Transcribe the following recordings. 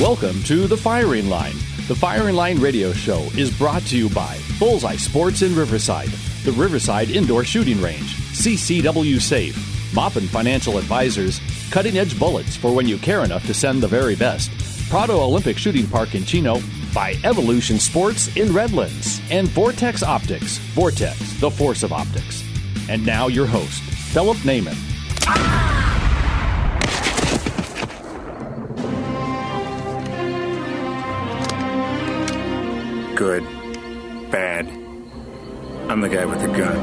Welcome to The Firing Line. The Firing Line radio show is brought to you by Bullseye Sports in Riverside, the Riverside Indoor Shooting Range, CCW Safe, Moppin Financial Advisors, Cutting Edge Bullets for when you care enough to send the very best, Prado Olympic Shooting Park in Chino, by Evolution Sports in Redlands, and Vortex Optics, Vortex, the force of optics. And now your host, Philip Naiman. Good. Bad. I'm the guy with the gun.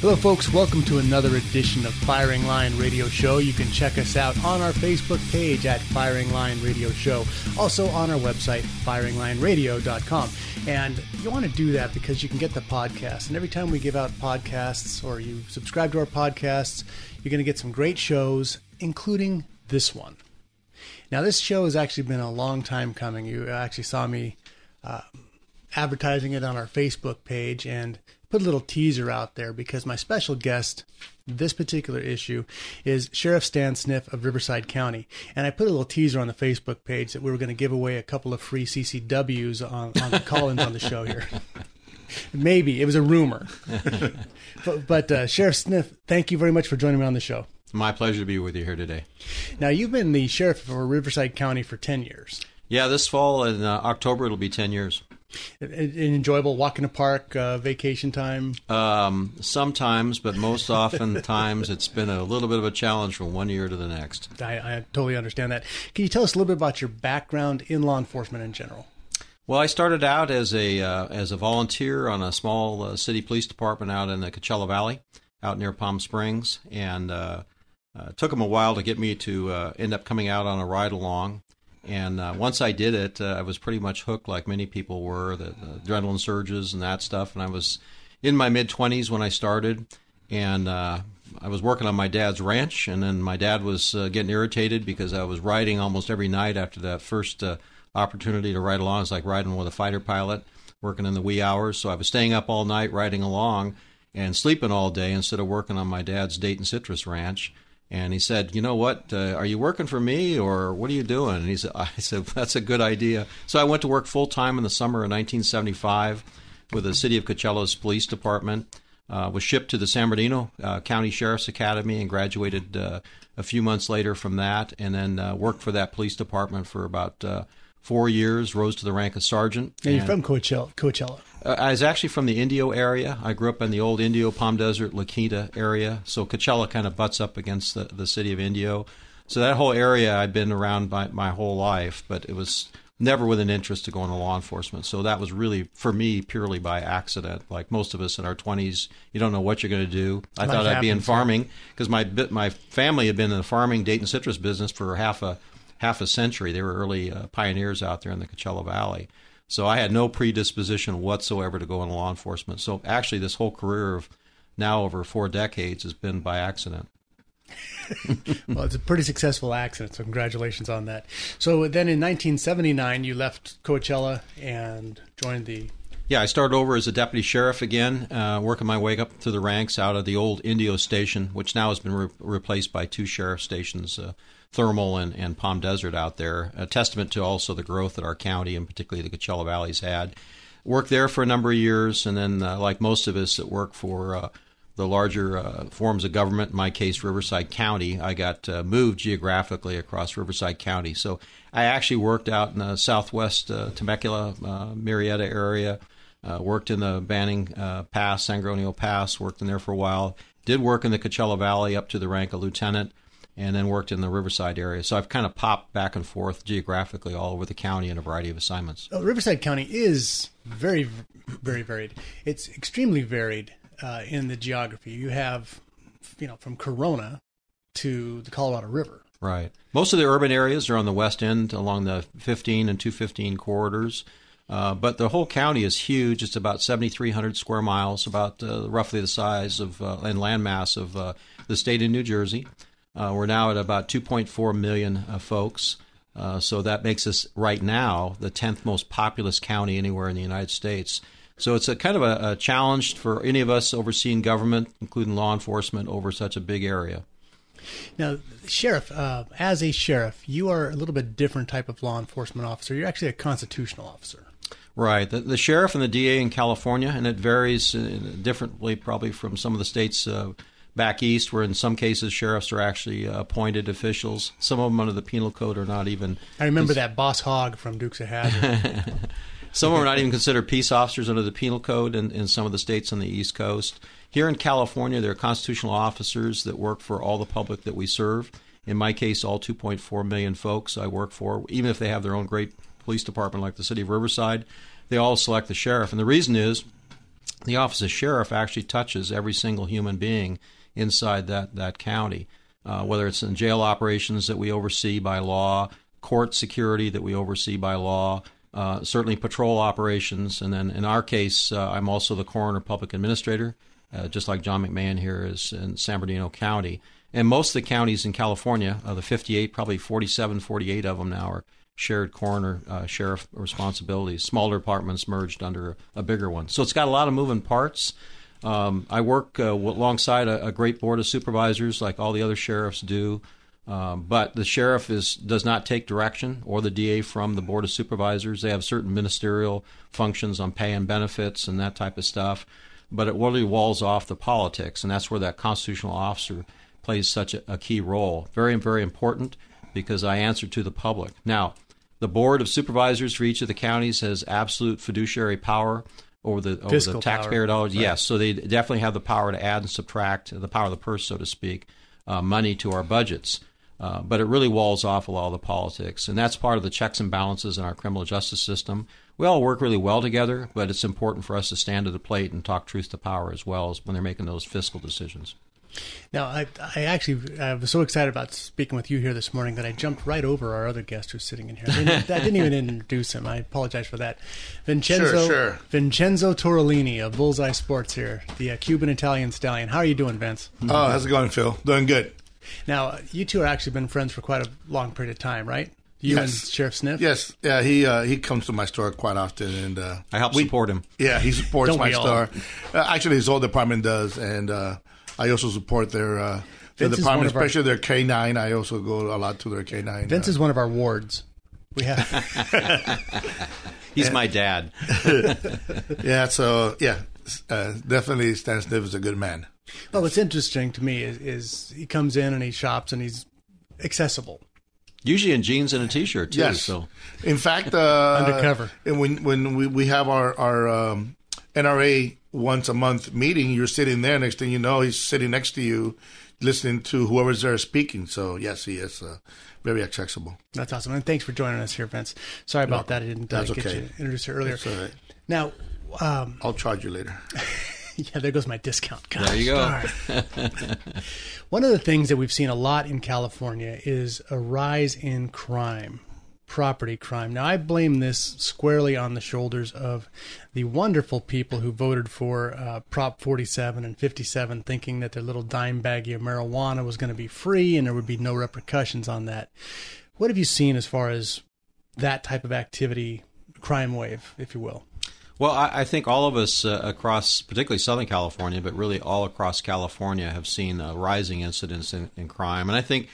Hello, folks. Welcome to another edition of Firing Line Radio Show. You can check us out on our Facebook page at Firing Line Radio Show, also on our website, firinglineradio.com. And you want to do that because you can get the podcast. And every time we give out podcasts or you subscribe to our podcasts, you're going to get some great shows, including this one. Now, this show has actually been a long time coming. You actually saw me uh, advertising it on our Facebook page and put a little teaser out there because my special guest this particular issue is Sheriff Stan Sniff of Riverside County. And I put a little teaser on the Facebook page that we were going to give away a couple of free CCWs on, on the call ins on the show here. Maybe. It was a rumor. but, but uh, Sheriff Sniff, thank you very much for joining me on the show. My pleasure to be with you here today. Now, you've been the sheriff for Riverside County for 10 years. Yeah, this fall in uh, October it'll be 10 years. An enjoyable walk in the park, uh, vacation time? Um, sometimes, but most often times it's been a little bit of a challenge from one year to the next. I, I totally understand that. Can you tell us a little bit about your background in law enforcement in general? Well, I started out as a uh, as a volunteer on a small uh, city police department out in the Coachella Valley, out near Palm Springs, and uh, uh, took them a while to get me to uh, end up coming out on a ride along. And uh, once I did it, uh, I was pretty much hooked, like many people were. The, the adrenaline surges and that stuff. And I was in my mid twenties when I started, and uh, I was working on my dad's ranch. And then my dad was uh, getting irritated because I was riding almost every night after that first uh, opportunity to ride along. It's like riding with a fighter pilot, working in the wee hours. So I was staying up all night riding along and sleeping all day instead of working on my dad's Dayton citrus ranch. And he said, "You know what? Uh, are you working for me, or what are you doing?" And he said, "I said that's a good idea." So I went to work full time in the summer of 1975 with the City of Coachella's Police Department. Uh, was shipped to the San Bernardino uh, County Sheriff's Academy and graduated uh, a few months later from that, and then uh, worked for that police department for about uh, four years. Rose to the rank of sergeant. And, you're from Coachella. Coachella. Uh, I was actually from the Indio area. I grew up in the old Indio, Palm Desert, La Quinta area. So Coachella kind of butts up against the, the city of Indio. So that whole area I've been around my, my whole life, but it was never with an interest to go into law enforcement. So that was really, for me, purely by accident. Like most of us in our 20s, you don't know what you're going to do. I Life thought I'd be in farming because my my family had been in the farming date and citrus business for half a half a century. They were early uh, pioneers out there in the Coachella Valley. So I had no predisposition whatsoever to go into law enforcement. So actually, this whole career of now over four decades has been by accident. well, it's a pretty successful accident, so congratulations on that. So then in 1979, you left Coachella and joined the. Yeah, I started over as a deputy sheriff again, uh, working my way up through the ranks out of the old Indio station, which now has been re- replaced by two sheriff stations, uh, Thermal and, and Palm Desert out there. A testament to also the growth that our county and particularly the Coachella Valley's had. Worked there for a number of years, and then, uh, like most of us that work for uh, the larger uh, forms of government, in my case, Riverside County, I got uh, moved geographically across Riverside County. So I actually worked out in the southwest uh, Temecula, uh, Murrieta area, uh, worked in the Banning uh, Pass, San Gorgonio Pass, worked in there for a while. Did work in the Coachella Valley up to the rank of lieutenant, and then worked in the Riverside area. So I've kind of popped back and forth geographically all over the county in a variety of assignments. Oh, Riverside County is very, very varied. It's extremely varied uh, in the geography. You have, you know, from Corona to the Colorado River. Right. Most of the urban areas are on the west end along the 15 and 215 corridors. Uh, but the whole county is huge. It's about 7,300 square miles, about uh, roughly the size of uh, and landmass of uh, the state of New Jersey. Uh, we're now at about 2.4 million uh, folks. so that makes us right now the 10th most populous county anywhere in the United States. So it's a kind of a, a challenge for any of us overseeing government, including law enforcement, over such a big area. Now, sheriff, uh, as a sheriff, you are a little bit different type of law enforcement officer. You're actually a constitutional officer. Right. The, the sheriff and the DA in California, and it varies uh, differently probably from some of the states uh, back east, where in some cases sheriffs are actually uh, appointed officials. Some of them under the penal code are not even. I remember that Boss Hogg from Dukes of Hazzard. some of them are not even considered peace officers under the penal code in, in some of the states on the East Coast. Here in California, there are constitutional officers that work for all the public that we serve. In my case, all 2.4 million folks I work for, even if they have their own great police department like the city of Riverside, they all select the sheriff. And the reason is the office of sheriff actually touches every single human being inside that, that county, uh, whether it's in jail operations that we oversee by law, court security that we oversee by law, uh, certainly patrol operations, and then in our case, uh, I'm also the coroner public administrator uh, just like John McMahon here is in San Bernardino County. And most of the counties in California, of the 58, probably 47, 48 of them now are shared coroner uh, sheriff responsibilities. Smaller departments merged under a bigger one. So it's got a lot of moving parts. Um, I work uh, alongside a, a, great board of supervisors, like all the other sheriffs do. Um, but the sheriff is does not take direction or the DA from the board of supervisors. They have certain ministerial functions on pay and benefits and that type of stuff but it really walls off the politics, and that's where that constitutional officer plays such a, a key role. Very, very important because I answer to the public. Now, the board of supervisors for each of the counties has absolute fiduciary power over the over the taxpayer power. dollars. Right. Yes, so they definitely have the power to add and subtract the power of the purse, so to speak, uh, money to our budgets. Uh, but it really walls off a lot of the politics, and that's part of the checks and balances in our criminal justice system we all work really well together, but it's important for us to stand to the plate and talk truth to power as well as when they're making those fiscal decisions. Now, I, I actually I was so excited about speaking with you here this morning that I jumped right over our other guest who's sitting in here. I didn't, I didn't even introduce him. I apologize for that. Vincenzo, sure, sure. Vincenzo Torolini of Bullseye Sports here, the uh, Cuban Italian stallion. How are you doing, Vince? Oh, how's it going, Phil? Doing good. Now, you two have actually been friends for quite a long period of time, right? You yes. and Sheriff Sniff? Yes. Yeah, he uh, he comes to my store quite often, and uh, I help we, support him. Yeah, he supports my store. Uh, actually, his whole department does, and uh, I also support their uh, their department, especially our, their K nine. I also go a lot to their K nine. Vince uh, is one of our wards. We have. He's and, my dad. yeah. So yeah, definitely Stan Sniff is a good man. Well, what's interesting to me is, is he comes in and he shops and he's accessible Usually in jeans and a t-shirt too. Yes. So, in fact, uh, undercover. And when when we, we have our our um, NRA once a month meeting, you're sitting there. Next thing you know, he's sitting next to you, listening to whoever's there speaking. So yes, he is uh, very accessible. That's awesome, and thanks for joining us here, Vince. Sorry about no, that. I didn't uh, get okay. you introduced earlier. Now, um, I'll charge you later. yeah, there goes my discount. Gosh, there you go. One of the things that we've seen a lot in California is a rise in crime, property crime. Now, I blame this squarely on the shoulders of the wonderful people who voted for uh, Prop 47 and 57, thinking that their little dime baggie of marijuana was going to be free and there would be no repercussions on that. What have you seen as far as that type of activity, crime wave, if you will? Well, I, I think all of us uh, across, particularly Southern California, but really all across California, have seen a rising incidence in, in, crime, and I think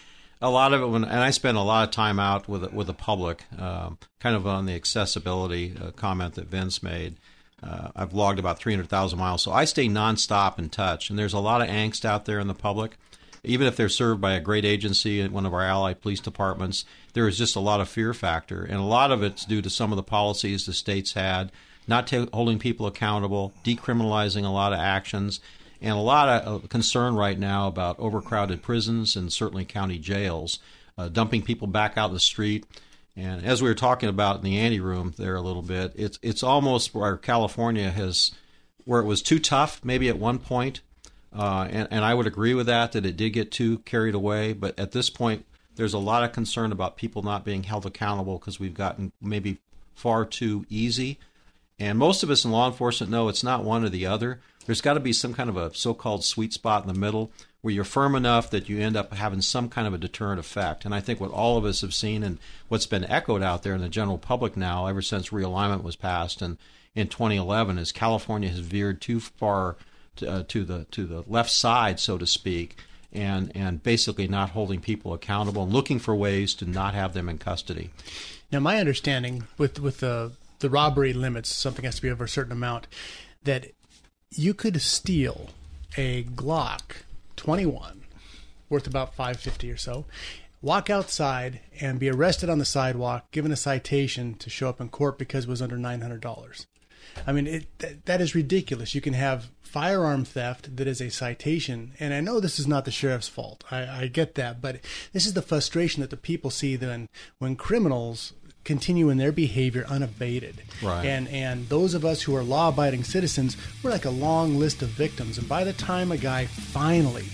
a lot of it. When and I spend a lot of time out with with the public, um, kind of on the accessibility uh, comment that Vince made. Uh, I've logged about 300,000 miles, so I stay nonstop in touch. And there's a lot of angst out there in the public, even if they're served by a great agency and one of our allied police departments. There is just a lot of fear factor, and a lot of it's due to some of the policies the states had not t- holding people accountable, decriminalizing a lot of actions, and a lot of concern right now about overcrowded prisons and certainly county jails, uh, dumping people back out the street. And as we were talking about in the ante room there a little bit, it's it's almost where California has, where it was too tough maybe at one point, uh, and, and I would agree with that that it did get too carried away. But at this point, There's a lot of concern about people not being held accountable because we've gotten maybe far too easy. And most of us in law enforcement know it's not one or the other. There's got to be some kind of a so called sweet spot in the middle where you're firm enough that you end up having some kind of a deterrent effect. And I think what all of us have seen and what's been echoed out there in the general public now, ever since realignment was passed and in 2011, is California has veered too far to, uh, to the to the left side, so to speak, and and basically not holding people accountable and looking for ways to not have them in custody. Now, my understanding with with the the robbery limits, something has to be over a certain amount, that you could steal a Glock 21 worth about 550 or so walk outside and be arrested on the sidewalk given a citation to show up in court because it was under $900 i mean it, that, that is ridiculous. You can have firearm theft that is a citation and i know this is not the sheriff's fault. I, I get that but this is the frustration that the people see then when criminals continue in their behavior unabated. Right. And and those of us who are law abiding citizens, we're like a long list of victims. And by the time a guy finally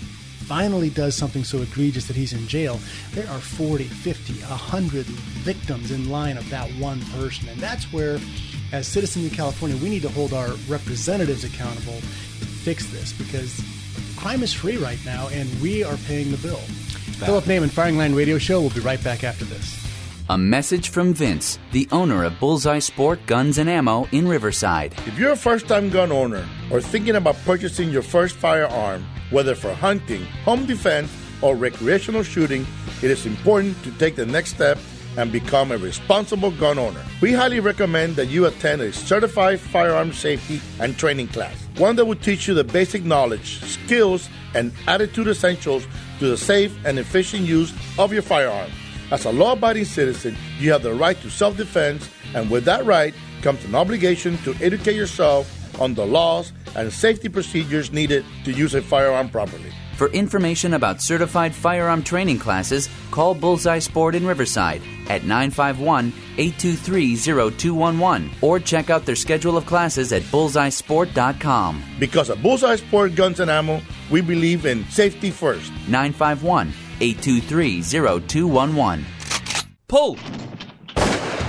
finally does something so egregious that he's in jail, there are 40, 50, 100 victims in line of that one person. And that's where as citizens in California, we need to hold our representatives accountable to fix this because crime is free right now and we are paying the bill. Philip Naiman, Firing Line Radio Show. We'll be right back after this. A message from Vince, the owner of Bullseye Sport Guns and Ammo in Riverside. If you're a first time gun owner or thinking about purchasing your first firearm, whether for hunting, home defense, or recreational shooting, it is important to take the next step and become a responsible gun owner. We highly recommend that you attend a certified firearm safety and training class, one that will teach you the basic knowledge, skills, and attitude essentials to the safe and efficient use of your firearm. As a law abiding citizen, you have the right to self defense, and with that right comes an obligation to educate yourself on the laws and safety procedures needed to use a firearm properly. For information about certified firearm training classes, call Bullseye Sport in Riverside at 951 823 0211 or check out their schedule of classes at bullseyesport.com. Because at Bullseye Sport Guns and Ammo, we believe in safety first. 951 823 0211. Pull!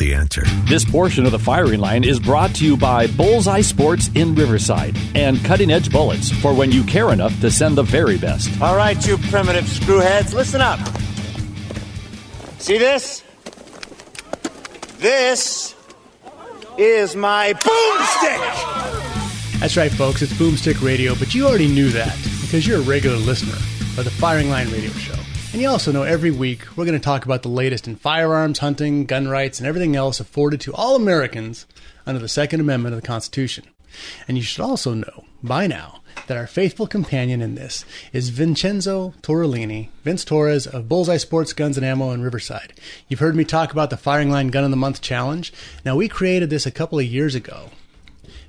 The answer. This portion of the firing line is brought to you by Bullseye Sports in Riverside and Cutting Edge Bullets for when you care enough to send the very best. All right, you primitive screwheads, listen up. See this? This is my boomstick. That's right, folks. It's Boomstick Radio, but you already knew that because you're a regular listener of the Firing Line Radio Show. And you also know every week we're going to talk about the latest in firearms, hunting, gun rights, and everything else afforded to all Americans under the Second Amendment of the Constitution. And you should also know by now that our faithful companion in this is Vincenzo Torellini, Vince Torres of Bullseye Sports Guns and Ammo in Riverside. You've heard me talk about the Firing Line Gun of the Month Challenge. Now, we created this a couple of years ago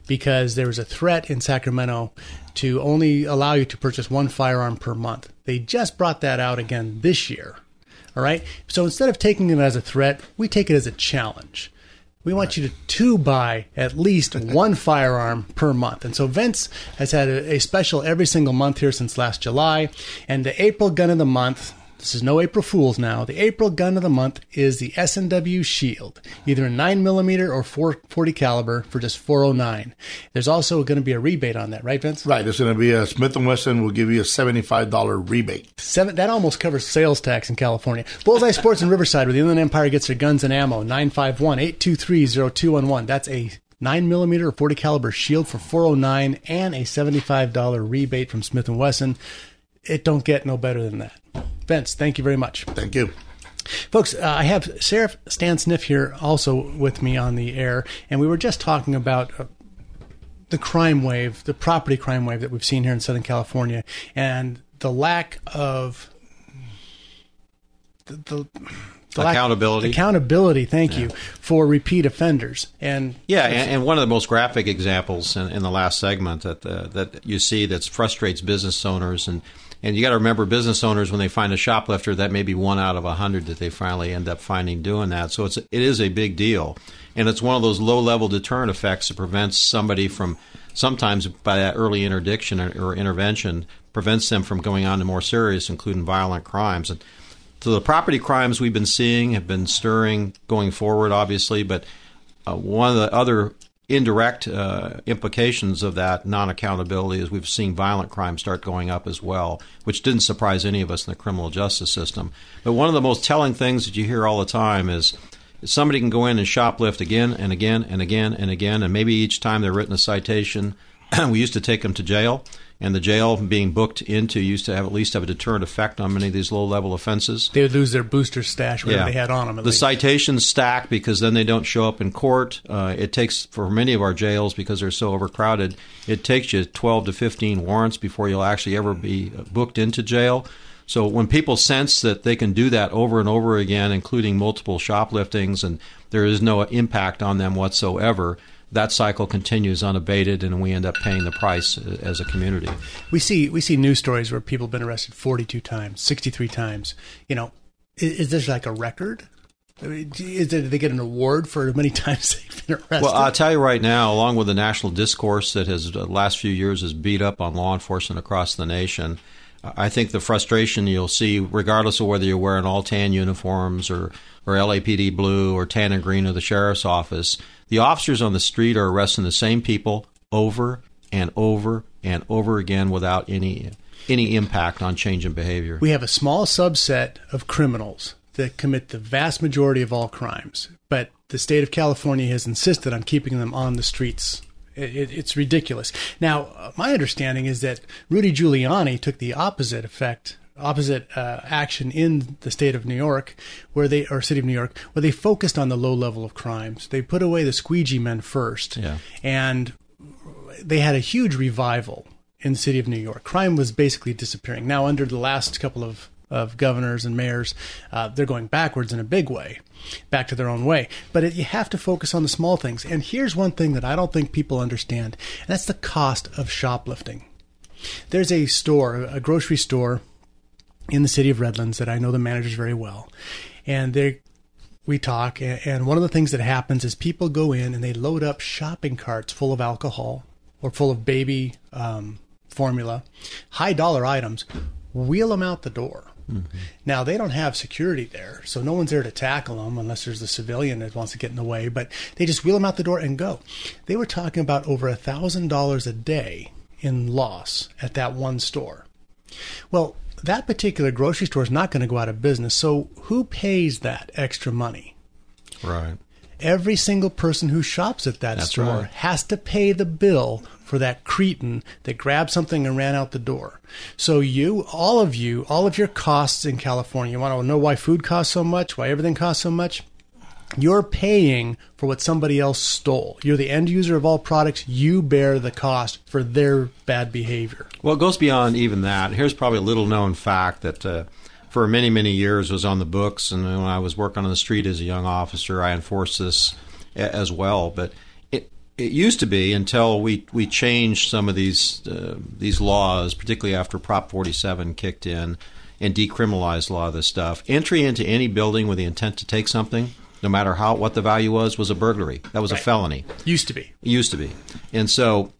because there was a threat in Sacramento to only allow you to purchase one firearm per month. They just brought that out again this year. All right. So instead of taking it as a threat, we take it as a challenge. We want you to, to buy at least one firearm per month. And so Vince has had a, a special every single month here since last July. And the April gun of the month This is no April Fool's now. The April gun of the month is the S&W Shield, either a 9mm or 440 caliber for just 409. There's also going to be a rebate on that, right, Vince? Right. There's going to be a Smith & Wesson will give you a $75 rebate. Seven, that almost covers sales tax in California. Bullseye Sports in Riverside, where the Inland Empire gets their guns and ammo, 951-823-0211. That's a 9mm or 40 caliber shield for 409 and a $75 rebate from Smith & Wesson. It don't get no better than that. Vince, thank you very much. Thank you. Folks, uh, I have Sheriff Stan Sniff here also with me on the air, and we were just talking about uh, the crime wave, the property crime wave that we've seen here in Southern California, and the lack of the, the accountability. Lack, accountability, thank yeah. you, for repeat offenders. And yeah, and, and, one of the most graphic examples in, in the last segment that uh, that you see that frustrates business owners and and you got to remember, business owners when they find a shoplifter, that may be one out of a hundred that they finally end up finding doing that. So it's it is a big deal, and it's one of those low level deterrent effects that prevents somebody from sometimes by that early interdiction or, or intervention prevents them from going on to more serious, including violent crimes. And so the property crimes we've been seeing have been stirring going forward, obviously, but uh, one of the other indirect uh, implications of that non accountability is we've seen violent crime start going up as well, which didn't surprise any of us in the criminal justice system. But one of the most telling things that you hear all the time is somebody can go in and shoplift again and again and again and again, and maybe each time they're written a citation, we used to take them to jail and the jail being booked into used to have at least have a deterrent effect on many of these low level offenses. They would lose their booster stash, whatever yeah. they had on them. the least. citations stack because then they don't show up in court. Uh, it takes for many of our jails because they're so overcrowded. It takes you 12 to 15 warrants before you'll actually ever be booked into jail. So when people sense that they can do that over and over again, including multiple shopliftings, and there is no impact on them whatsoever, that cycle continues unabated, and we end up paying the price uh, as a community. We see we see news stories where people have been arrested 42 times, 63 times. You know, is, is this like a record? Is it, they get an award for how many times they've been arrested? Well, I'll tell you right now, along with the national discourse that has the uh, last few years has beat up on law enforcement across the nation, I think the frustration you'll see, regardless of whether you're wearing all tan uniforms or, or LAPD blue or tan and green of the sheriff's office, the officers on the street are arresting the same people over and over and over again without any any impact on change in behavior. We have a small subset of criminals that commit the vast majority of all crimes, but the state of California has insisted on keeping them on the streets. It, it's ridiculous. Now, my understanding is that Rudy Giuliani took the opposite effect opposite uh, action in the state of New York, where they or city of New York, where they focused on the low level of crimes. They put away the squeegee men first, yeah. and they had a huge revival in the city of New York. Crime was basically disappearing. Now, under the last couple of of governors and mayors, uh, they're going backwards in a big way, back to their own way. But it, you have to focus on the small things. And here's one thing that I don't think people understand, and that's the cost of shoplifting. There's a store, a grocery store in the city of Redlands that I know the managers very well, and they we talk. And one of the things that happens is people go in and they load up shopping carts full of alcohol or full of baby um, formula, high dollar items, wheel them out the door. Mm-hmm. Now they don't have security there, so no one's there to tackle them unless there's a civilian that wants to get in the way. But they just wheel them out the door and go. They were talking about over a thousand dollars a day in loss at that one store. Well, that particular grocery store is not going to go out of business. So who pays that extra money? Right. Every single person who shops at that That's store right. has to pay the bill for that cretin that grabbed something and ran out the door. So you, all of you, all of your costs in California, you want to know why food costs so much, why everything costs so much? You're paying for what somebody else stole. You're the end user of all products. You bear the cost for their bad behavior. Well, it goes beyond even that. Here's probably a little known fact that uh, for many, many years was on the books. And when I was working on the street as a young officer, I enforced this as well. But it, it used to be until we, we changed some of these, uh, these laws, particularly after Prop 47 kicked in and decriminalized a lot of this stuff. Entry into any building with the intent to take something no matter how what the value was, was a burglary. That was right. a felony. Used to be. It used to be. And so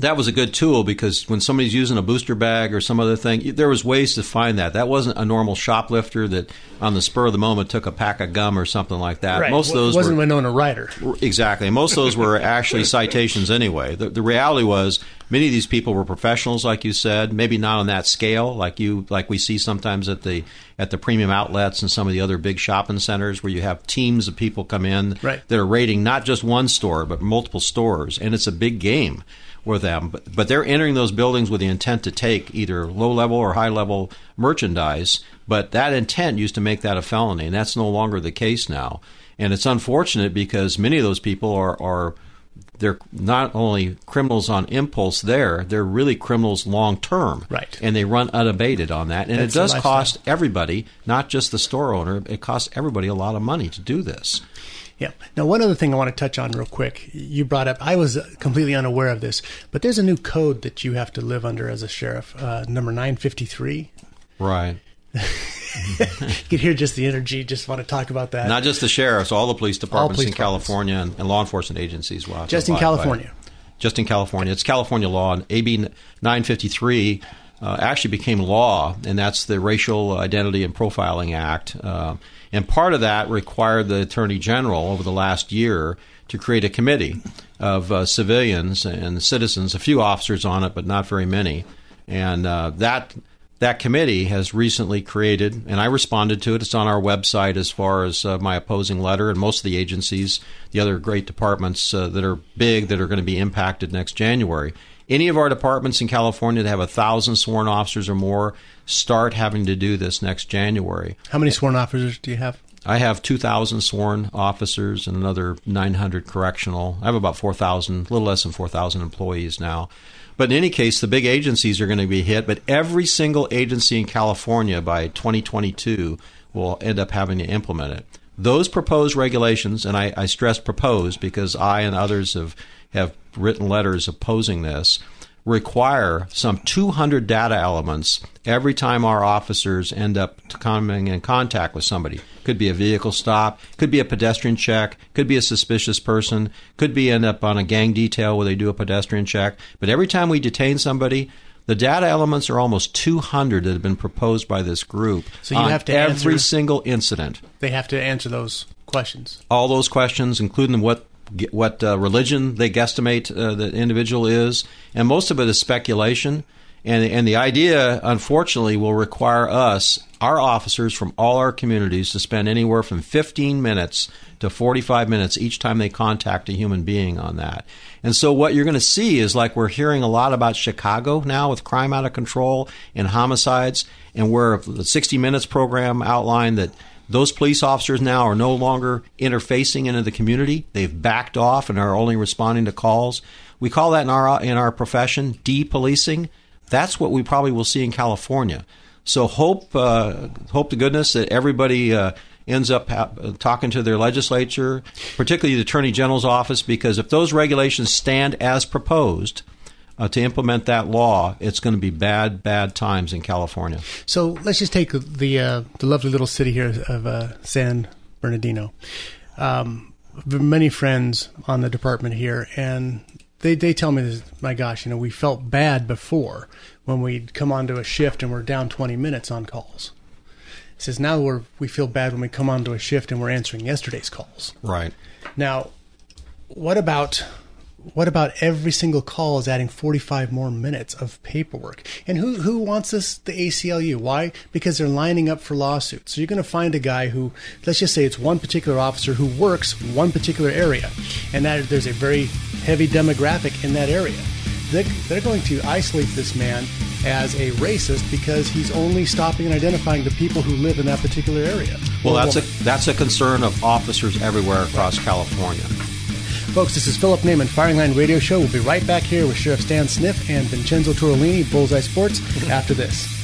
that was a good tool because when somebody's using a booster bag or some other thing, there was ways to find that. That wasn't a normal shoplifter that on the spur of the moment took a pack of gum or something like that. Right. Most of those wasn't were, Winona Ryder. Exactly. Most of those were actually citations anyway. The, the reality was many of these people were professionals, like you said, maybe not on that scale, like you like we see sometimes at the at the premium outlets and some of the other big shopping centers where you have teams of people come in Right. that are rating not just one store but multiple stores, and it's a big game with them. But, but they're entering those buildings with the intent to take either low level or high level merchandise. But that intent used to make that a felony, and that's no longer the case now. And it's unfortunate because many of those people are, are they're not only criminals on impulse there, they're really criminals long term. Right. And they run unabated on that. And That's it does cost everybody, not just the store owner, it costs everybody a lot of money to do this. Yeah. Now, one other thing I want to touch on real quick. You brought up, I was completely unaware of this, but there's a new code that you have to live under as a sheriff, uh, number 953. Right. You can hear just the energy, just want to talk about that. Not just the sheriffs, all the police departments police in California and, and law enforcement agencies will have Just in abide by it. California. Just in California. It's California law. And AB 953 uh, actually became law, and that's the Racial Identity and Profiling Act. Uh, and part of that required the Attorney General over the last year to create a committee of uh, civilians and citizens, a few officers on it, but not very many. And uh, that that committee has recently created, and I responded to it. It's on our website as far as uh, my opposing letter, and most of the agencies, the other great departments uh, that are big that are going to be impacted next January. Any of our departments in California that have a thousand sworn officers or more start having to do this next January. How many sworn officers do you have? I have 2,000 sworn officers and another 900 correctional. I have about 4,000, a little less than 4,000 employees now. But in any case, the big agencies are going to be hit, but every single agency in California by 2022 will end up having to implement it. Those proposed regulations, and I, I stress proposed because I and others have, have written letters opposing this, require some 200 data elements every time our officers end up coming in contact with somebody. Could be a vehicle stop, could be a pedestrian check, could be a suspicious person, could be end up on a gang detail where they do a pedestrian check. But every time we detain somebody, the data elements are almost 200 that have been proposed by this group. So you on have to answer every answer- single incident They have to answer those questions. all those questions, including what what uh, religion they guesstimate uh, the individual is, and most of it is speculation. And and the idea, unfortunately, will require us, our officers from all our communities, to spend anywhere from 15 minutes to 45 minutes each time they contact a human being on that. And so what you're going to see is like we're hearing a lot about Chicago now with crime out of control and homicides, and where the 60 Minutes program outlined that those police officers now are no longer interfacing into the community. They've backed off and are only responding to calls. We call that in our in our profession depolicing. That's what we probably will see in California. So hope uh, hope to goodness that everybody uh, ends up ha- talking to their legislature, particularly the Attorney General's office, because if those regulations stand as proposed. Uh, to implement that law, it's going to be bad, bad times in California. So let's just take the uh, the lovely little city here of uh, San Bernardino. Um, many friends on the department here, and they they tell me, this, my gosh, you know, we felt bad before when we'd come onto a shift and we're down twenty minutes on calls. It says now we're we feel bad when we come onto a shift and we're answering yesterday's calls. Right. Now, what about what about every single call is adding 45 more minutes of paperwork? And who who wants this the ACLU? Why? Because they're lining up for lawsuits. So you're going to find a guy who let's just say it's one particular officer who works one particular area and that there's a very heavy demographic in that area. They're, they're going to isolate this man as a racist because he's only stopping and identifying the people who live in that particular area. Well, that's a that's a concern of officers everywhere across California. Folks, this is Philip Naiman, Firing Line Radio Show. We'll be right back here with Sheriff Stan Sniff and Vincenzo Torolini, Bullseye Sports, after this.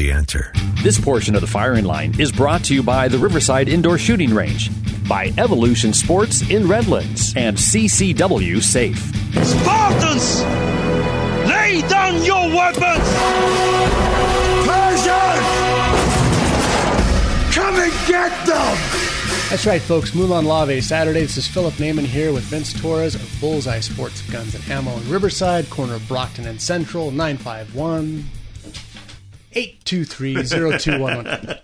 The answer. This portion of the firing line is brought to you by the Riverside Indoor Shooting Range, by Evolution Sports in Redlands, and CCW Safe. Spartans! Lay down your weapons! Persians! Come and get them! That's right, folks. Molon Labe Saturday. This is Philip Naiman here with Vince Torres of Bullseye Sports Guns and Ammo in Riverside, corner of Brockton and Central, 951 823 0211.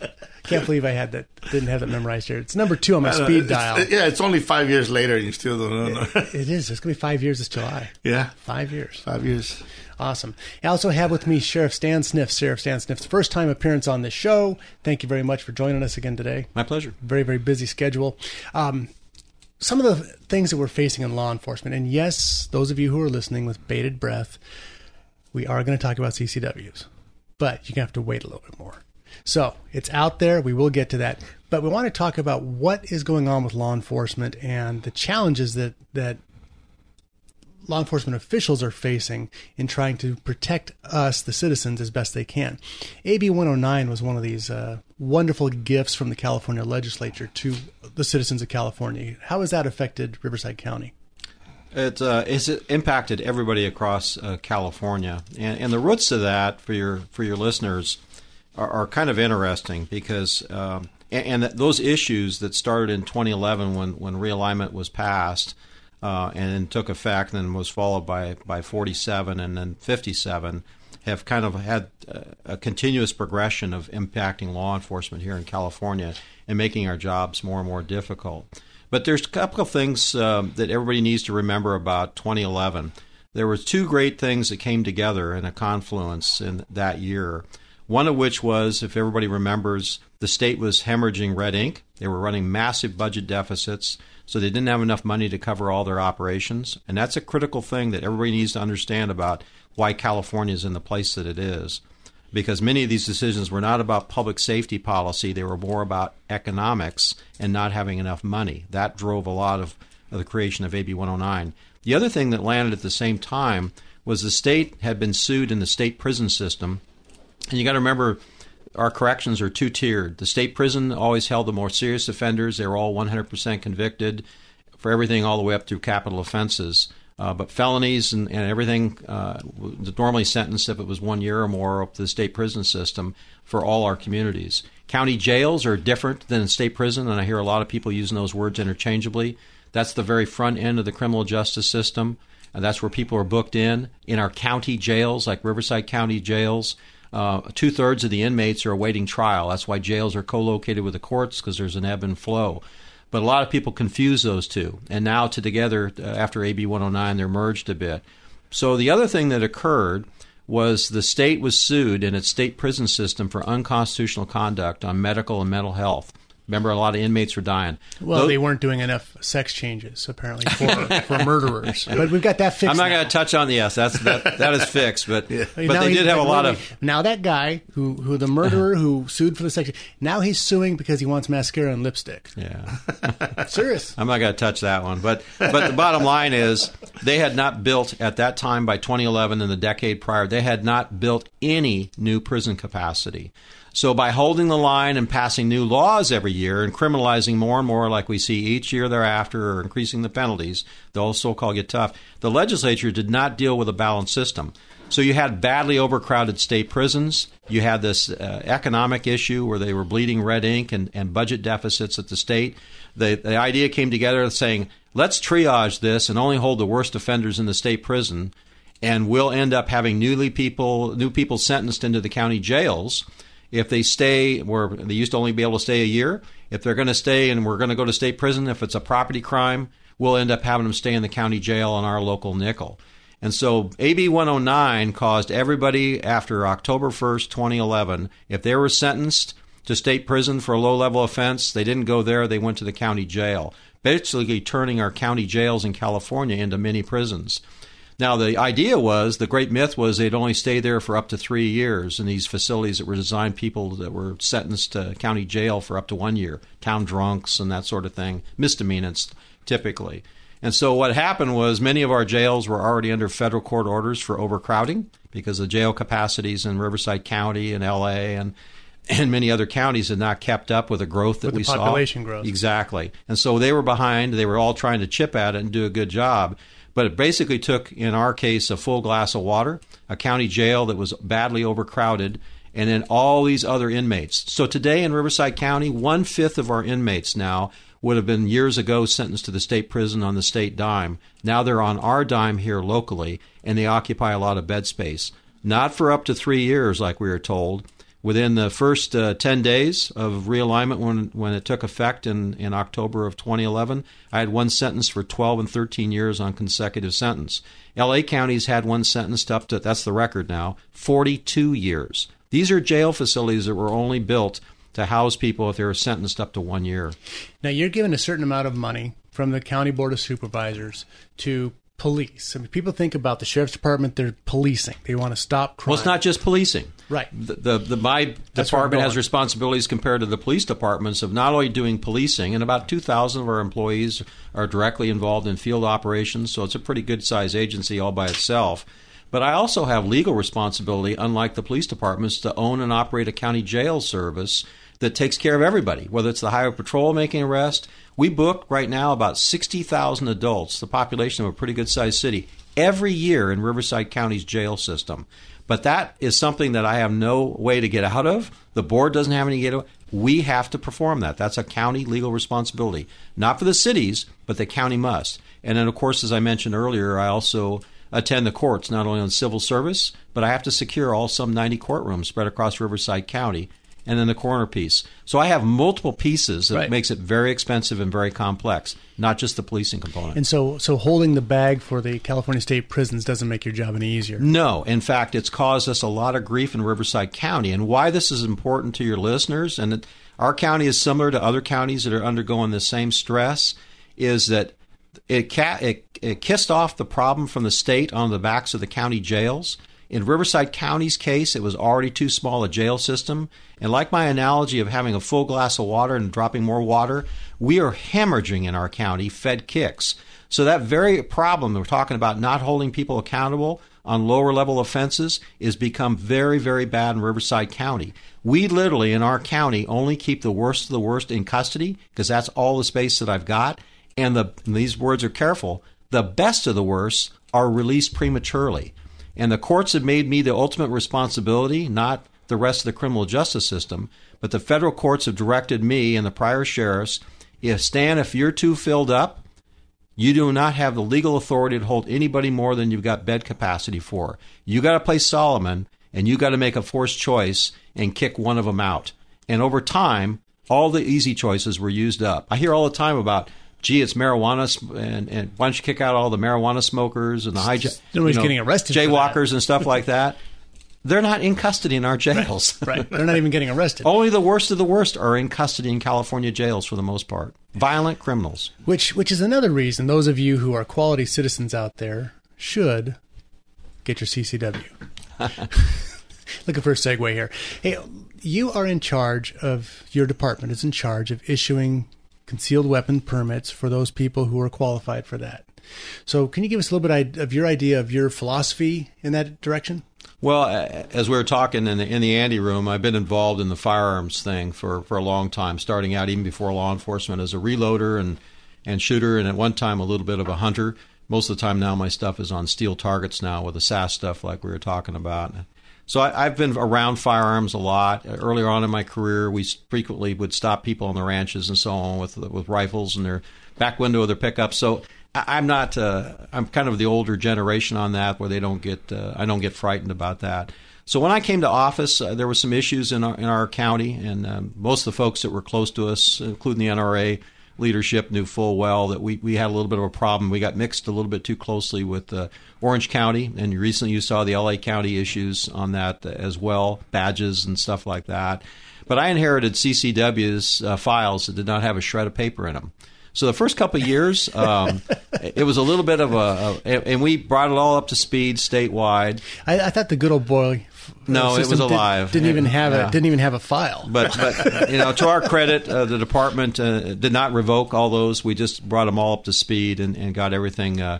Can't believe I had that. Didn't have that memorized here. It's number two on my speed it's- dial. yeah, it's only five years later, and you still don't know. it is. It's gonna be five years this July. Yeah. five years. Five years. Awesome. I also have with me Sheriff Stan Sniff. Sheriff Stan Sniff's first time appearance on this show. Thank you very much for joining us again today. My pleasure. Very very busy schedule. Um, some of the things that we're facing in law enforcement, and yes, those of you who are listening with bated breath, we are going to talk about CCWs, but you're going to have to wait a little bit more. So it's out there. We will get to that, but we want to talk about what is going on with law enforcement and the challenges that that law enforcement officials are facing in trying to protect us, the citizens, as best they can. AB 109 was one of these uh, wonderful gifts from the California legislature to the citizens of California. How has that affected Riverside County? It uh, it's impacted everybody across uh, California, and, and the roots of that for your for your listeners are, are kind of interesting because um, and, and those issues that started in 2011 when when realignment was passed uh, and then took effect, and was followed by by 47 and then 57 have kind of had uh, a continuous progression of impacting law enforcement here in California and making our jobs more and more difficult. But there's a couple of things um, that everybody needs to remember about 2011. There were two great things that came together in a confluence in that year. One of which was, if everybody remembers, the state was hemorrhaging red ink. They were running massive budget deficits, so they didn't have enough money to cover all their operations. And that's a critical thing that everybody needs to understand about why California is in the place that it is because many of these decisions were not about public safety policy, they were more about economics and not having enough money. That drove a lot of, of the creation of AB 109. The other thing that landed at the same time was the state had been sued in the state prison system. And you got to remember, our corrections are two tiered. The state prison always held the more serious offenders, they were all 100% convicted for everything all the way up through capital offenses. Uh, but felonies and, and everything uh, normally sentenced if it was one year or more up to the state prison system for all our communities. County jails are different than state prison, and I hear a lot of people using those words interchangeably. That's the very front end of the criminal justice system, and that's where people are booked in. In our county jails, like Riverside County jails, uh, two thirds of the inmates are awaiting trial. That's why jails are co located with the courts because there's an ebb and flow. But a lot of people confuse those two. And now, to together, uh, after AB 109, they're merged a bit. So, the other thing that occurred was the state was sued in its state prison system for unconstitutional conduct on medical and mental health. Remember, a lot of inmates were dying. Well, Tho- they weren't doing enough sex changes apparently for, for murderers, but we've got that fixed. I'm not going to touch on the yes. That's that. That is fixed. But but Now they did have a lot of now that guy who who the murderer who sued for the sex now he's suing because he wants mascara and lipstick. Yeah, serious. I'm not going to touch that one. But but the bottom line is they had not built at that time by 2011 and the decade prior. They had not built any new prison capacity. So by holding the line and passing new laws every year and criminalizing more and more, like we see each year thereafter, or increasing the penalties, those so-called get tough. The legislature did not deal with a balanced system. So you had badly overcrowded state prisons. You had this uh, economic issue where they were bleeding red ink and, and budget deficits at the state. The, the idea came together saying, let's triage this and only hold the worst offenders in the state prison, and we'll end up having newly people, new people sentenced into the county jails. If they stay, where they used to only be able to stay a year, if they're going to stay and we're going to go to state prison, if it's a property crime, we'll end up having them stay in the county jail on our local nickel. And so AB 109 caused everybody after October 1st, 2011, if they were sentenced to state prison for a low level offense, they didn't go there, they went to the county jail, basically turning our county jails in California into mini prisons. Now, the idea was the great myth was they'd only stay there for up to three years in these facilities that were designed people that were sentenced to county jail for up to one year, town drunks and that sort of thing, misdemeanors typically. And so what happened was many of our jails were already under federal court orders for overcrowding because the jail capacities in Riverside County and LA and and many other counties had not kept up with the growth that With we saw. population growth. Exactly. And so they were behind. They were all trying to chip at it and do a good job. But it basically took, in our case, a full glass of water, a county jail that was badly overcrowded, and then all these other inmates. So today in Riverside County, one fifth of our inmates now would have been years ago sentenced to the state prison on the state dime. Now they're on our dime here locally, and they occupy a lot of bed space. Not for up to three years, like we were told. Within the first uh, 10 days of realignment, when, when it took effect in, in October of 2011, I had one sentence for 12 and 13 years on consecutive sentence. LA counties had one sentenced up to, that's the record now, 42 years. These are jail facilities that were only built to house people if they were sentenced up to one year. Now you're given a certain amount of money from the county board of supervisors to police. I mean, people think about the sheriff's department; they're policing. They want to stop crime. Well, it's not just policing. Right. The, the, the my That's department has responsibilities compared to the police departments of not only doing policing, and about 2,000 of our employees are directly involved in field operations, so it's a pretty good size agency all by itself. But I also have legal responsibility, unlike the police departments, to own and operate a county jail service that takes care of everybody, whether it's the highway patrol making arrest. We book right now about 60,000 adults, the population of a pretty good sized city, every year in Riverside County's jail system. But that is something that I have no way to get out of. The board doesn't have any get out. We have to perform that. That's a county legal responsibility. Not for the cities, but the county must. And then, of course, as I mentioned earlier, I also attend the courts, not only on civil service, but I have to secure all some 90 courtrooms spread across Riverside County and then the coroner piece. So I have multiple pieces that Right. makes it very expensive and very complex, not just the policing component. And so, so holding the bag for the California state prisons doesn't make your job any easier. No, in fact, it's caused us a lot of grief in Riverside County. And why this is important to your listeners, and that our county is similar to other counties that are undergoing the same stress, is that it, ca- it, it kissed off the problem from the state on the backs of the county jails. In Riverside County's case, it was already too small a jail system. And like my analogy of having a full glass of water and dropping more water, we are hemorrhaging in our county fed kicks. So that very problem that we're talking about not holding people accountable on lower level offenses is become very, very bad in Riverside County. We literally in our county only keep the worst of the worst in custody because that's all the space that I've got. And the and these words are careful. The best of the worst are released prematurely. And the courts have made me the ultimate responsibility, not the rest of the criminal justice system. But the federal courts have directed me and the prior sheriffs if Stan, if you're too filled up, you do not have the legal authority to hold anybody more than you've got bed capacity for. You got to play Solomon and you got to make a forced choice and kick one of them out. And over time, all the easy choices were used up. I hear all the time about, gee, it's marijuana, and, and why don't you kick out all the marijuana smokers and the hijack, Nobody's getting arrested jaywalkers and stuff like that. They're not in custody in our jails. Right. They're not even getting arrested. Only the worst of the worst are in custody in California jails for the most part. Violent criminals. Which which is another reason those of you who are quality citizens out there should get your CCW. Looking for a segue here. Hey, you are in charge of your department is in charge of issuing concealed weapon permits for those people who are qualified for that. So, can you give us a little bit of your idea of your philosophy in that direction? Well, as we were talking in the in the Andy room, I've been involved in the firearms thing for, for a long time, starting out even before law enforcement as a reloader and and shooter, and at one time a little bit of a hunter. most of the time now my stuff is on steel targets now with the SAS stuff like we were talking about. So I, have been around firearms a lot. Earlier on in my career, we frequently would stop people on the ranches and so on with with rifles in their back window of their pickup. So I, am not. Uh, I'm kind of the older generation on that, where they don't get. Uh, I don't get frightened about that. So when I came to office, uh, there were some issues in our in our county, and um, most of the folks that were close to us, including the NRA, leadership knew full well that we, we had a little bit of a problem. We got mixed a little bit too closely with uh, Orange County, and recently you saw the LA County issues on that as well, badges and stuff like that. But I inherited CCW's uh, files that did not have a shred of paper in them. So the first couple of years, um, it was a little bit of a, a, and we brought it all up to speed statewide. I, I thought the good old boy no, it was alive. Did, not even have yeah. a didn't even have a file. But but you know, to our credit, uh, the department uh, did not revoke all those. We just brought them all up to speed and, and got everything uh,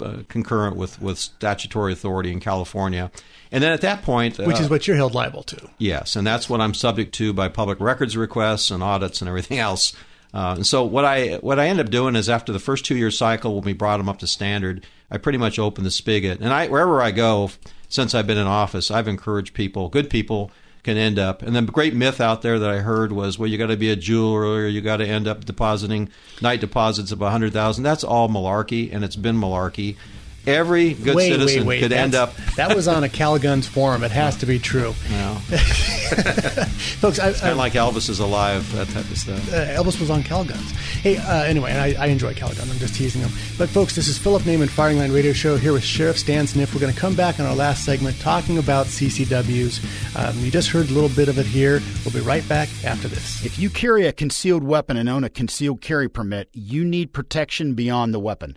uh concurrent with with statutory authority in California. And then at that point, which is uh, what you're held liable to. Yes, and that's what I'm subject to by public records requests and audits and everything else. Uh, and so what I what I end up doing is after the first two year cycle, when we brought them up to standard, I pretty much opened the spigot. And I wherever I go, since I've been in office, I've encouraged people, good people can end up. And the great myth out there that I heard was, well, you got to be a jeweler, or you got to end up depositing night deposits of a hundred thousand. That's all malarkey, and it's been malarkey. Every good wait, citizen wait, wait. could That's, end up. that was on a Calguns forum. It has to be true. No. Folks, I, it's kind of like Elvis is alive, that type of stuff. Uh, Elvis was on Calguns. Hey, uh, anyway, and I, I enjoy Calguns. I'm just teasing them. But, folks, this is Philip Naiman, Firing Line Radio Show, here with Sheriff Stan Sniff. We're going to come back in our last segment talking about CCWs. Um, you just heard a little bit of it here. We'll be right back after this. If you carry a concealed weapon and own a concealed carry permit, you need protection beyond the weapon.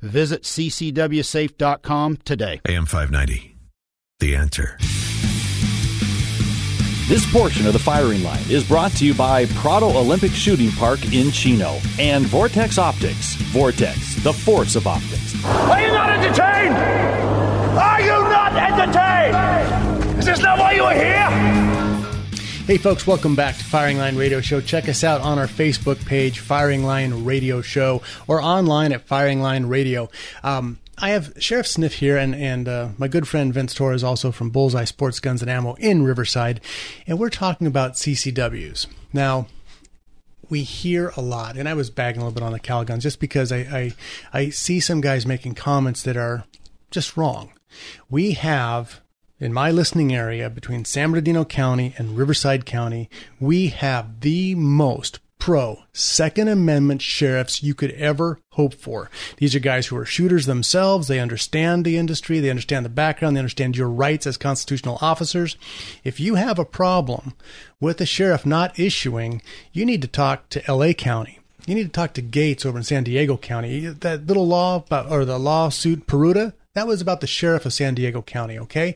Visit ccwsafe.com today. AM 590. The answer. This portion of the firing line is brought to you by Prado Olympic Shooting Park in Chino and Vortex Optics. Vortex, the force of optics. Are you not entertained? Are you not Hey, folks, welcome back to Firing Line Radio Show. Check us out on our Facebook page, Firing Line Radio Show, or online at Firing Line Radio. Um, I have Sheriff Sniff here, and and uh, my good friend Vince Torres, also from Bullseye Sports Guns and Ammo in Riverside, and we're talking about CCWs. Now, we hear a lot, and I was bagging a little bit on the Calguns just because I, I I see some guys making comments that are just wrong. We have in my listening area between San Bernardino County and Riverside County, we have the most pro Second Amendment sheriffs you could ever hope for. These are guys who are shooters themselves. They understand the industry. They understand the background. They understand your rights as constitutional officers. If you have a problem with the sheriff not issuing, you need to talk to LA County. You need to talk to Gates over in San Diego County. That little law or the lawsuit Peruta, that was about the sheriff of San Diego County, okay?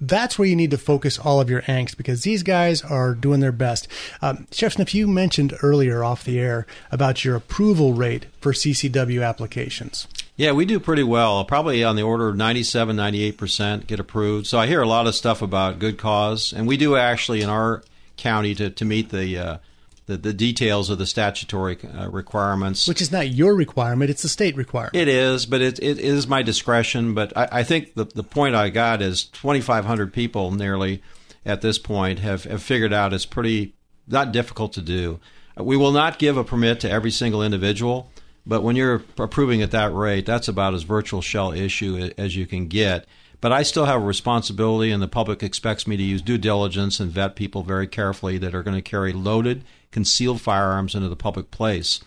That's where you need to focus all of your angst because these guys are doing their best. Um, Sheriff Sniff, you mentioned earlier off the air about your approval rate for CCW applications. Yeah, we do pretty well. Probably on the order of 97, 98% get approved. So I hear a lot of stuff about good cause, and we do actually in our county to, to meet the uh, the, the details of the statutory uh, requirements. Which is not your requirement, it's the state requirement. It is, but it, it is my discretion. But I, I think the, the point I got is 2,500 people nearly at this point have, have figured out it's pretty not difficult to do. We will not give a permit to every single individual, but when you're approving at that rate, that's about as virtual shall issue as you can get. But I still have a responsibility, and the public expects me to use due diligence and vet people very carefully that are going to carry loaded, concealed firearms into the public place.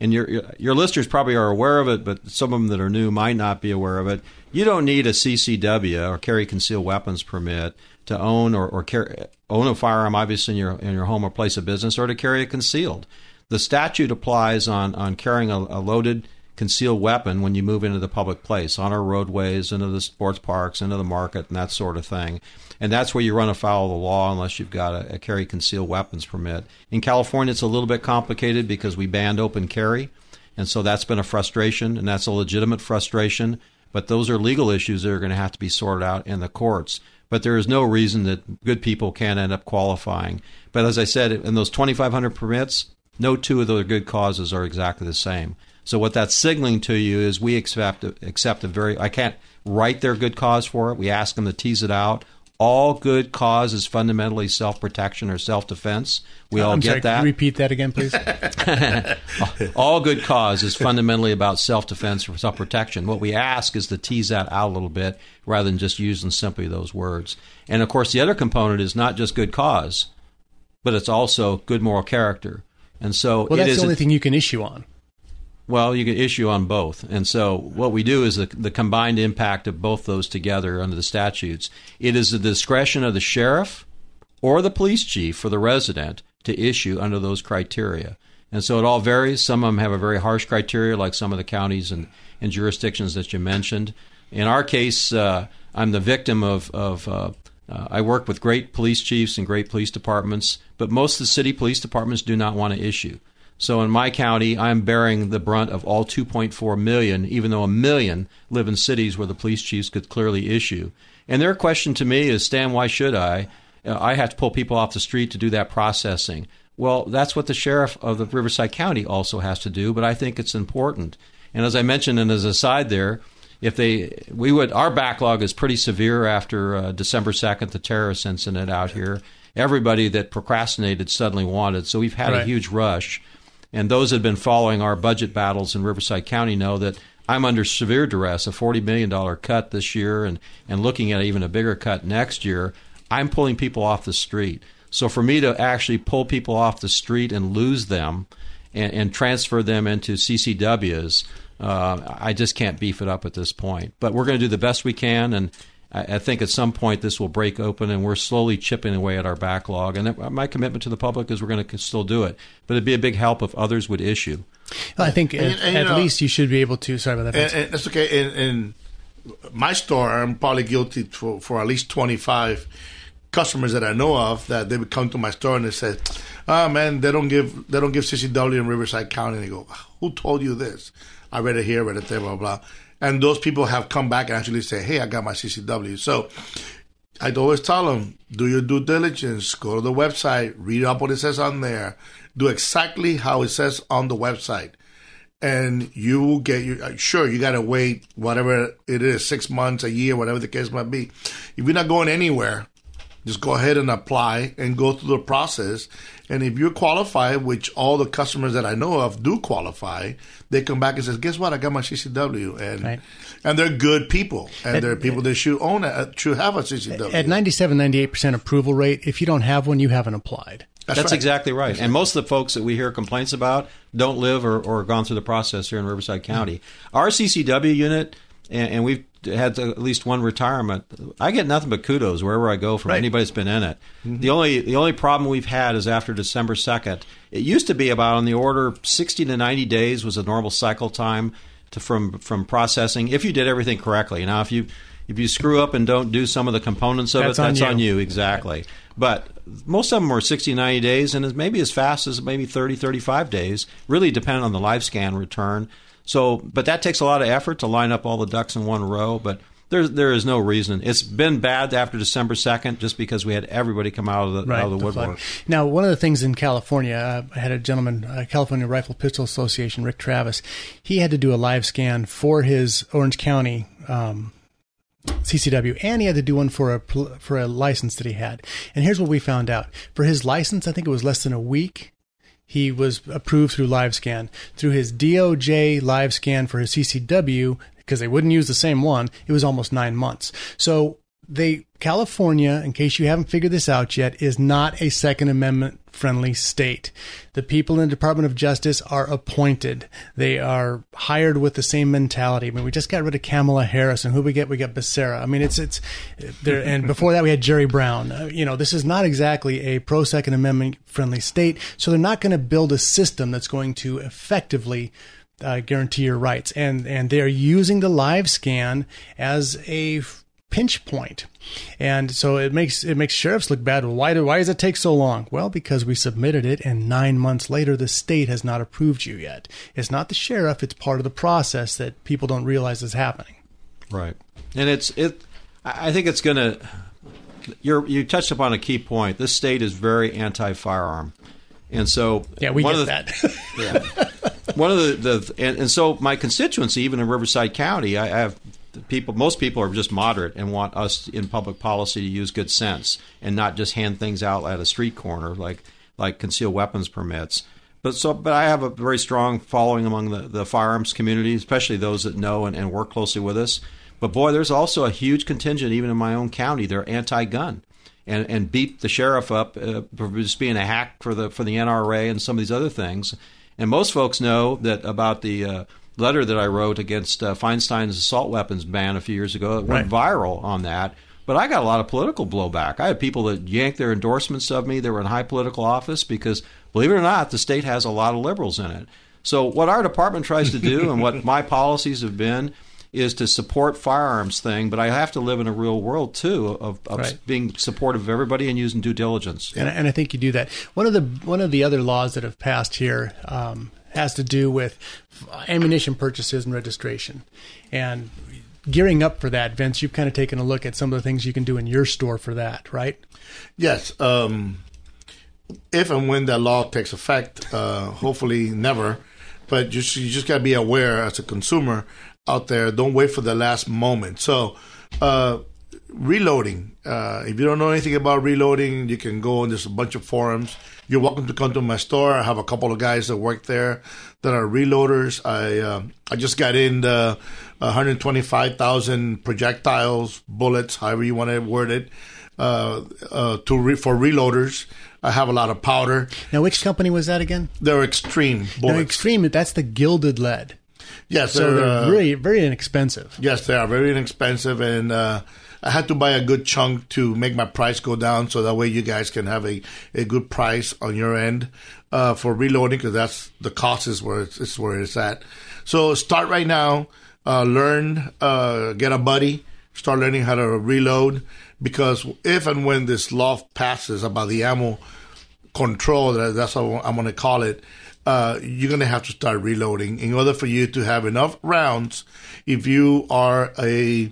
And your your listeners probably are aware of it, but some of them that are new might not be aware of it. You don't need a CCW or carry concealed weapons permit to own or, or carry, own a firearm, obviously in your in your home or place of business, or to carry it concealed. The statute applies on on carrying a, a loaded concealed weapon when you move into the public place, on our roadways, into the sports parks, into the market, and that sort of thing. And that's where you run afoul of the law unless you've got a, a carry concealed weapons permit. In California, it's a little bit complicated because we banned open carry. And so that's been a frustration, and that's a legitimate frustration. But those are legal issues that are going to have to be sorted out in the courts. But there is no reason that good people can't end up qualifying. But as I said, in those 2,500 permits, no two of those good causes are exactly the same. So what that's signaling to you is we accept accept a very I can't write their good cause for it. We ask them to tease it out. All good cause is fundamentally self protection or self defense. We all I'm get sorry, that. Can you repeat that again, please? all good cause is fundamentally about self defense or self protection. What we ask is to tease that out a little bit rather than just using simply those words. And of course, the other component is not just good cause, but it's also good moral character. And so well, it that's is the only a- thing you can issue on. Well, you can issue on both. And so what we do is the, the combined impact of both those together under the statutes. It is the discretion of the sheriff or the police chief for the resident to issue under those criteria. And so it all varies. Some of them have a very harsh criteria, like some of the counties and, and jurisdictions that you mentioned. In our case, uh, I'm the victim of, of uh, uh, I work with great police chiefs and great police departments, but most of the city police departments do not want to issue. So in my county, I'm bearing the brunt of all 2.4 million, even though a million live in cities where the police chiefs could clearly issue. And their question to me is, Stan, why should I? Uh, I have to pull people off the street to do that processing. Well, that's what the sheriff of the Riverside County also has to do, but I think it's important. And as I mentioned, and as a side there, if they we would our backlog is pretty severe after uh, December second, the terrorist incident out here. Everybody that procrastinated suddenly wanted, so we've had a huge rush. And those that have been following our budget battles in Riverside County know that I'm under severe duress, a $40 million cut this year and, and looking at even a bigger cut next year. I'm pulling people off the street. So for me to actually pull people off the street and lose them and, and transfer them into CCWs, uh, I just can't beef it up at this point. But we're going to do the best we can, and I, I think at some point this will break open, and we're slowly chipping away at our backlog. And that- my commitment to the public is we're going to still do it. But it'd be a big help if others would issue. I think And- at, and, at know- least you should be able to. Sorry about that. and, and that's okay. In, in my store, I'm probably guilty for, for at least 25 customers that I know of that they would come to my store and they say, "Oh ah, man, they don't give they don't give CCW in Riverside County." And they go, "Who told you this?" I read it here, read it there, blah blah. And those people have come back and actually say, "Hey, I got my CCW." So I'd always tell them, do your due diligence, go to the website, read up what it says on there, do exactly how it says on the website. And you will get your, uh, sure, you got to wait whatever it is, six months, a year, whatever the case might be. If you're not going anywhere, just go ahead and apply and go through the process. And if you're qualified, which all the customers that I know of do qualify, they come back and says, "Guess what? I got my CCW," and Right. and they're good people, and At- they're people that should own it, should have a CCW. At 97, 98% approval rate, if you don't have one, you haven't applied. That's, exactly right. And most of the folks that we hear complaints about don't live or, or gone through the process here in Riverside County. Mm-hmm. Our CCW unit, and, and we've had at least one retirement. I get nothing but kudos wherever I go from anybody that's been in it. Mm-hmm. The only the only problem we've had is after December second. It used to be about on the order sixty to ninety days was a normal cycle time to from from processing if you did everything correctly. Now if you if you screw up and don't do some of the components of That's it, on that's you. on you exactly. But most of them were 60, 90 days, and maybe as fast as maybe 30, 35 days, really depending on the live scan return. So, but that takes a lot of effort to line up all the ducks in one row. But there, there is no reason. It's been bad after December 2nd just because we had everybody come out of the, out of the the woodwork. Now, one of the things in California, uh, I had a gentleman, uh, California Rifle Pistol Association, Rick Travis. He had to do a live scan for his Orange County um, CCW, and he had to do one for a for a license that he had. And here's what we found out: for his license, I think it was less than a week. He was approved through LiveScan. Through his DOJ LiveScan for his CCW, because they wouldn't use the same one, it was almost nine months. So they California, in case you haven't figured this out yet, is not a Second Amendment friendly state. The people in the Department of Justice are appointed. They are hired with the same mentality. I mean, we just got rid of Kamala Harris, and who we get? We got Becerra. I mean, it's it's there. And before that, we had Jerry Brown. Uh, you know, this is not exactly a pro Second Amendment friendly state, so they're not going to build a system that's going to effectively. Uh, guarantee your rights, and and they are using the live scan as a pinch point. And so it makes it makes sheriffs look bad. Why do why does it take so long? Well, because we submitted it and 9 months later the state has not approved you yet. It's not the sheriff, it's part of the process that people don't realize is happening. Right. And it's it I think it's going to you you touched upon a key point. This state is very anti-firearm. And so Yeah, we one get of the, that. yeah. One of the, the and, and so my constituency, even in Riverside County, I have people. Most people are just moderate and want us in public policy to use good sense and not just hand things out at a street corner like like concealed weapons permits. But so, but I have a very strong following among the, the firearms community, especially those that know and, and work closely with us. But boy, there's also a huge contingent, even in my own county, they're anti-gun and and beat the sheriff up uh, for just being a hack for the for the NRA and some of these other things. And most folks know that about the uh, letter that I wrote against uh, Feinstein's assault weapons ban a few years ago. It went Right. viral on that. But I got a lot of political blowback. I had people that yanked their endorsements of me. They were in high political office because, believe it or not, the state has a lot of liberals in it. So what our department tries to do, and what my policies have been, is to support firearms thing. But I have to live in a real world too of, of Right. being supportive of everybody and using due diligence. and, and I think you do that. One of the one of the other laws that have passed here um, has to do with ammunition purchases and registration, and gearing up for that. Vince, you've kind of taken a look at some of the things you can do in your store for that, right? Yes. Um, if and when that law takes effect, uh, hopefully never, but just you just got to be aware as a consumer out there. Don't wait for the last moment. So, uh, reloading. Uh, if you don't know anything about reloading, you can go and there's a bunch of forums. You're welcome to come to my store. I have a couple of guys that work there that are reloaders. I uh, I just got in the 125,000 projectiles, bullets, however you want to word it, uh, uh, to re- for reloaders. I have a lot of powder. Now, which company was that again? They're extreme Now, bullets. extreme. That's the gilded lead. Yes, so they're, they're uh, really very inexpensive. Yes, they are very inexpensive, and uh, I had to buy a good chunk to make my price go down, so that way you guys can have a, a good price on your end uh, for reloading, because that's the cost is where it's, is where it's at. So start right now, uh, learn, uh, get a buddy, start learning how to reload, because if and when this law passes about the ammo control, that's what I'm going to call it, uh, you're going to have to start reloading in order for you to have enough rounds. If you are a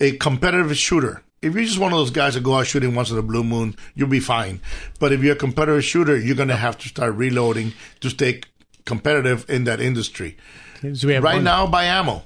a competitive shooter, if you're just one of those guys that go out shooting once in a blue moon, you'll be fine. But if you're a competitive shooter, you're going to have to start reloading to stay competitive in that industry. So right one- now, buy ammo.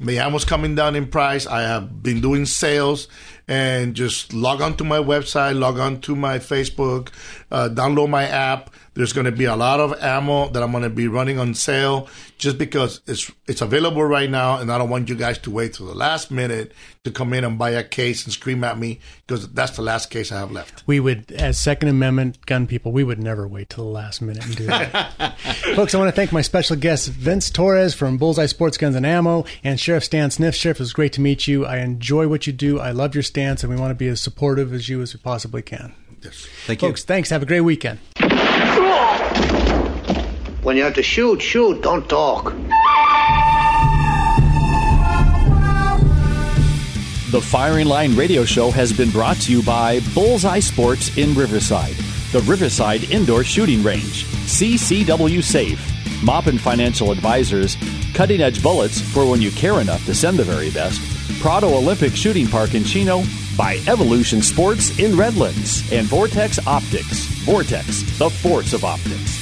My ammo's coming down in price. I have been doing sales and just log on to my website, log on to my Facebook, uh, download my app. There's going to be a lot of ammo that I'm going to be running on sale just because it's it's available right now, and I don't want you guys to wait till the last minute to come in and buy a case and scream at me because that's the last case I have left. We would, as Second Amendment gun people, we would never wait till the last minute and do that. Folks, I want to thank my special guests, Vince Torres from Bullseye Sports Guns and Ammo, and Sheriff Stan Sniff. Sheriff, it was great to meet you. I enjoy what you do. I love your stance, and we want to be as supportive as you as we possibly can. Yes. Thank you. Folks, thanks. Have a great weekend. When you have to shoot, shoot, don't talk. The Firing Line Radio Show has been brought to you by Bullseye Sports in Riverside, the Riverside Indoor Shooting Range, CCW Safe, Moppin Financial Advisors, Cutting Edge Bullets for when you care enough to send the very best, Prado Olympic Shooting Park in Chino, by Evolution Sports in Redlands, and Vortex Optics. Vortex, the force of optics.